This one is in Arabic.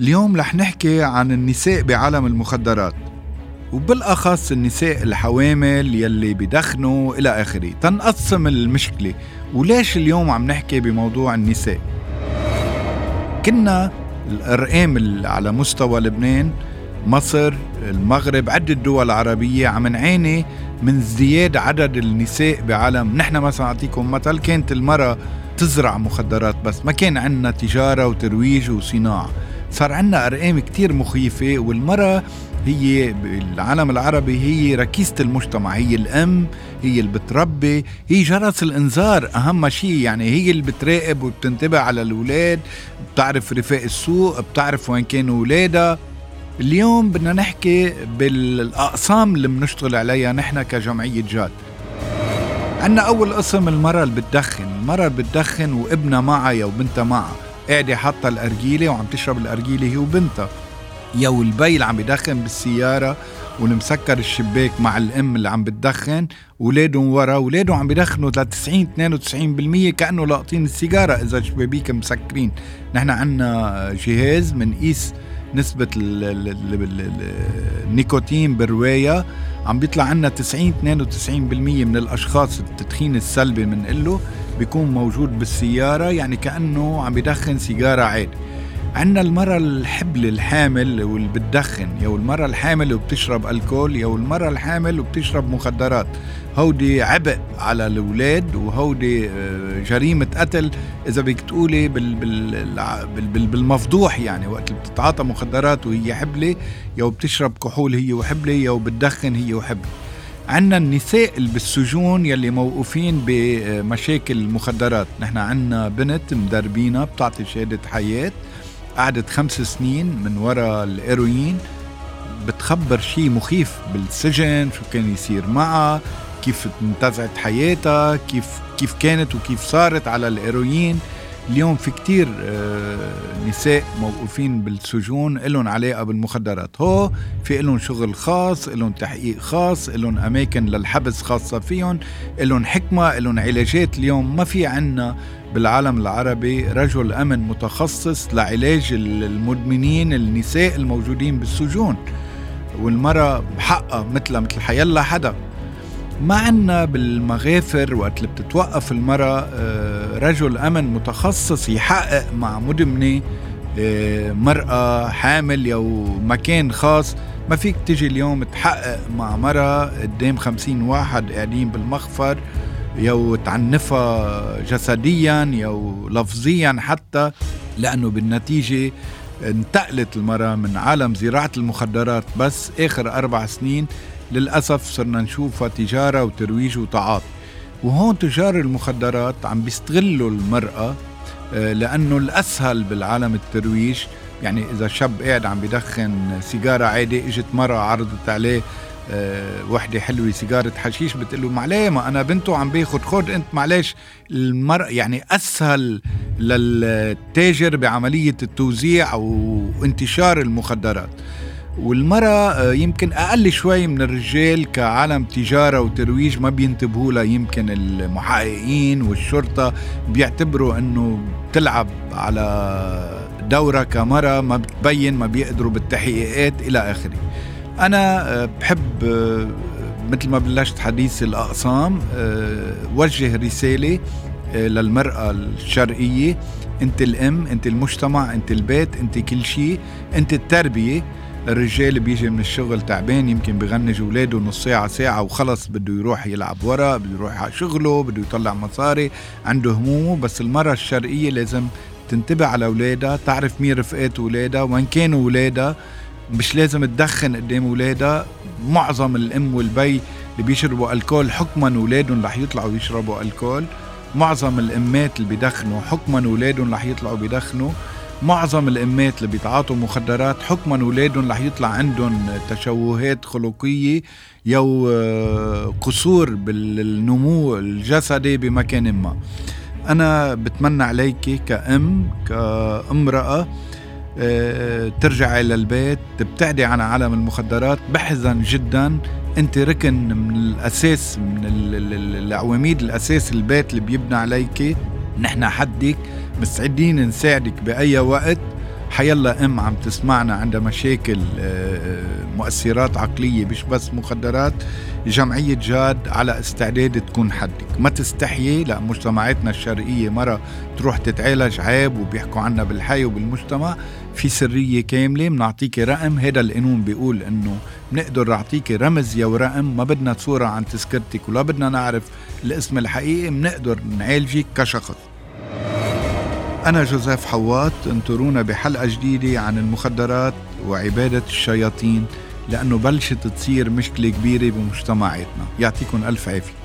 اليوم رح نحكي عن النساء بعالم المخدرات وبالأخص النساء الحوامل يلي بدخنوا إلى آخره. تنقسم المشكلة وليش اليوم عم نحكي بموضوع النساء؟ كنا الأرقام على مستوى لبنان مصر المغرب عدة دول عربية عم نعاني من ازدياد عدد النساء بعالم. نحن مثلا أعطيكم مثل كانت المرأة تزرع مخدرات بس ما كان عندنا تجارة وترويج وصناعة. صار عندنا أرقام كتير مخيفة والمرأة هي بالعالم العربي هي ركيزة المجتمع هي الأم هي اللي بتربي هي جرس الإنذار أهم شيء يعني هي اللي بتراقب وبتنتبه على الأولاد بتعرف رفاق السوق بتعرف وين كانوا أولادها. اليوم بدنا نحكي بالأقسام اللي بنشتغل عليها نحن كجمعية جاد عندنا أول قسم المرأة اللي بتدخن المرأة اللي بتدخن وابنها معها أو بنتها معها. قاعدة حاطة الأرجيلة وعم تشرب الأرجيلة هي وبنتها. يا البي اللي عم بدخن بالسيارة والمسكر الشباك مع الأم اللي عم بتدخن ولادهم ورا ولادهم عم بدخنوا ل 90 92% كأنه لاقطين السيجارة إذا شبابيك مسكرين. نحن عندنا جهاز بنقيس نسبة النيكوتين بالرواية. عم بيطلع عنا 90 92% من الأشخاص التدخين السلبي بنقله بيكون موجود بالسيارة يعني كأنه عم بدخن سيجارة عادي عندنا المرة الحبلة الحامل واللي بتدخن يو المرة الحامل وبتشرب alcool يو المرة الحامل وبتشرب مخدرات. هودي عبء على الأولاد وهودي آه، جريمة قتل إذا بدك تقولي بال بال بال بالمفضوح يعني وقت اللي بتتعاطى مخدرات وهي حبلة يو بتشرب كحول هي وحبلة يو بتدخن هي وحبلة. عنا النساء اللي بالسجون يلي موقوفين بمشاكل المخدرات. نحن عنا بنت مدربينا بتعطي شهادة حياة قعدت خمس سنين من وراء الإيروين بتخبر شيء مخيف بالسجن شو كان يصير معها كيف انتزعت حياتها كيف كيف كانت وكيف صارت على الإيروين اليوم في كتير آه، نساء موقوفين بالسجون لهم علاقة بالمخدرات. هو في لهم شغل خاص لهم تحقيق خاص لهم أماكن للحبس خاصة فيهم لهم حكمة لهم علاجات. اليوم ما في عنا بالعالم العربي رجل أمن متخصص لعلاج المدمنين النساء الموجودين بالسجون. والمرأة بحقها مثلها مثل حيلا حدا. ما عنا بالمغافر وقت اللي بتتوقف المرأة آه، رجل أمن متخصص يحقق مع مدمنة آه، مرأة حامل أو مكان خاص. ما فيك تجي اليوم تحقق مع مرأة قدام خمسين واحد قاعدين بالمخفر يو تعنفها جسديا يو لفظيا حتى لأنه بالنتيجة انتقلت المرأة من عالم زراعة المخدرات. بس آخر أربع سنين للأسف صرنا نشوفها تجارة وترويج وتعاطي. وهون تجار المخدرات عم بيستغلوا المرأة آه، لأنه الأسهل بالعالم الترويج. يعني إذا شاب قاعد عم بدخن سيجارة عادي إجت مرة عرضت عليه أه وحدة حلوة سيجارة حشيش بتقول له معليه ما أنا بنته عم باخذ خذ أنت معلش المرأة يعني أسهل للتاجر بعملية التوزيع أو انتشار المخدرات. والمرأة آه، يمكن أقل شوي من الرجال كعالم تجارة وترويج ما بينتبهوا لها يمكن المحققين والشرطة بيعتبروا أنه بتلعب على دورة كمرأة ما بتبين ما بيقدروا بالتحقيقات إلى آخره. أنا آه، بحب آه، مثل ما بلشت حديث الأقسام وجه رسالة للمرأة الشرقية أنت الأم أنت المجتمع أنت البيت أنت كل شيء أنت التربية. الرجال بيجي من الشغل تعبان يمكن بغنج اولاده نص ساعة ساعة وخلص بده يروح يلعب ورا بده يروح على شغله بده يطلع مصاري عنده همومه. بس المرأة الشرقية لازم تنتبه على اولادها تعرف مين رفقات اولادها وين كانوا اولادها مش لازم تدخن قدام اولادها معظم الأم والبي اللي بيشربوا ألكول حكما أولادهم رح يطلعوا يشربوا ألكول. معظم الأمات اللي بيدخنوا حكما أولادهم رح يطلعوا بيدخنوا. معظم الإمات اللي بيتعاطوا مخدرات حكما اولادهم رح يطلع عندهم تشوهات خلقية يو آه، قصور بالنمو الجسدي بمكان ما. أنا بتمنى عليك كأم كأمرأة آه، ترجعي للبيت تبتعدي عن عالم المخدرات بحزن جدا. أنت ركن من الأساس من العواميد الأساس البيت اللي بيبنى عليك. نحن حدك مستعدين نساعدك بأي وقت. حيلا أم عم تسمعنا عندها مشاكل آه، مؤثرات عقلية مش بس مخدرات جمعية جاد على استعداد تكون حدك. ما تستحيي لا مجتمعاتنا الشرقية مرة تروح تتعالج عيب وبيحكوا عنا بالحي وبالمجتمع. في سرية كاملة بنعطيك رقم هذا القانون بيقول إنه بنقدر نعطيك رمز يا ورقم ما بدنا صورة عن تذكرتك ولا بدنا نعرف الاسم الحقيقي بنقدر نعالجك كشخص. أنا جوزيف حواط انطرونا بحلقة جديدة عن المخدرات وعبادة الشياطين لأنه بلشت تصير مشكلة كبيرة بمجتمعاتنا. يعطيكم ألف عافية.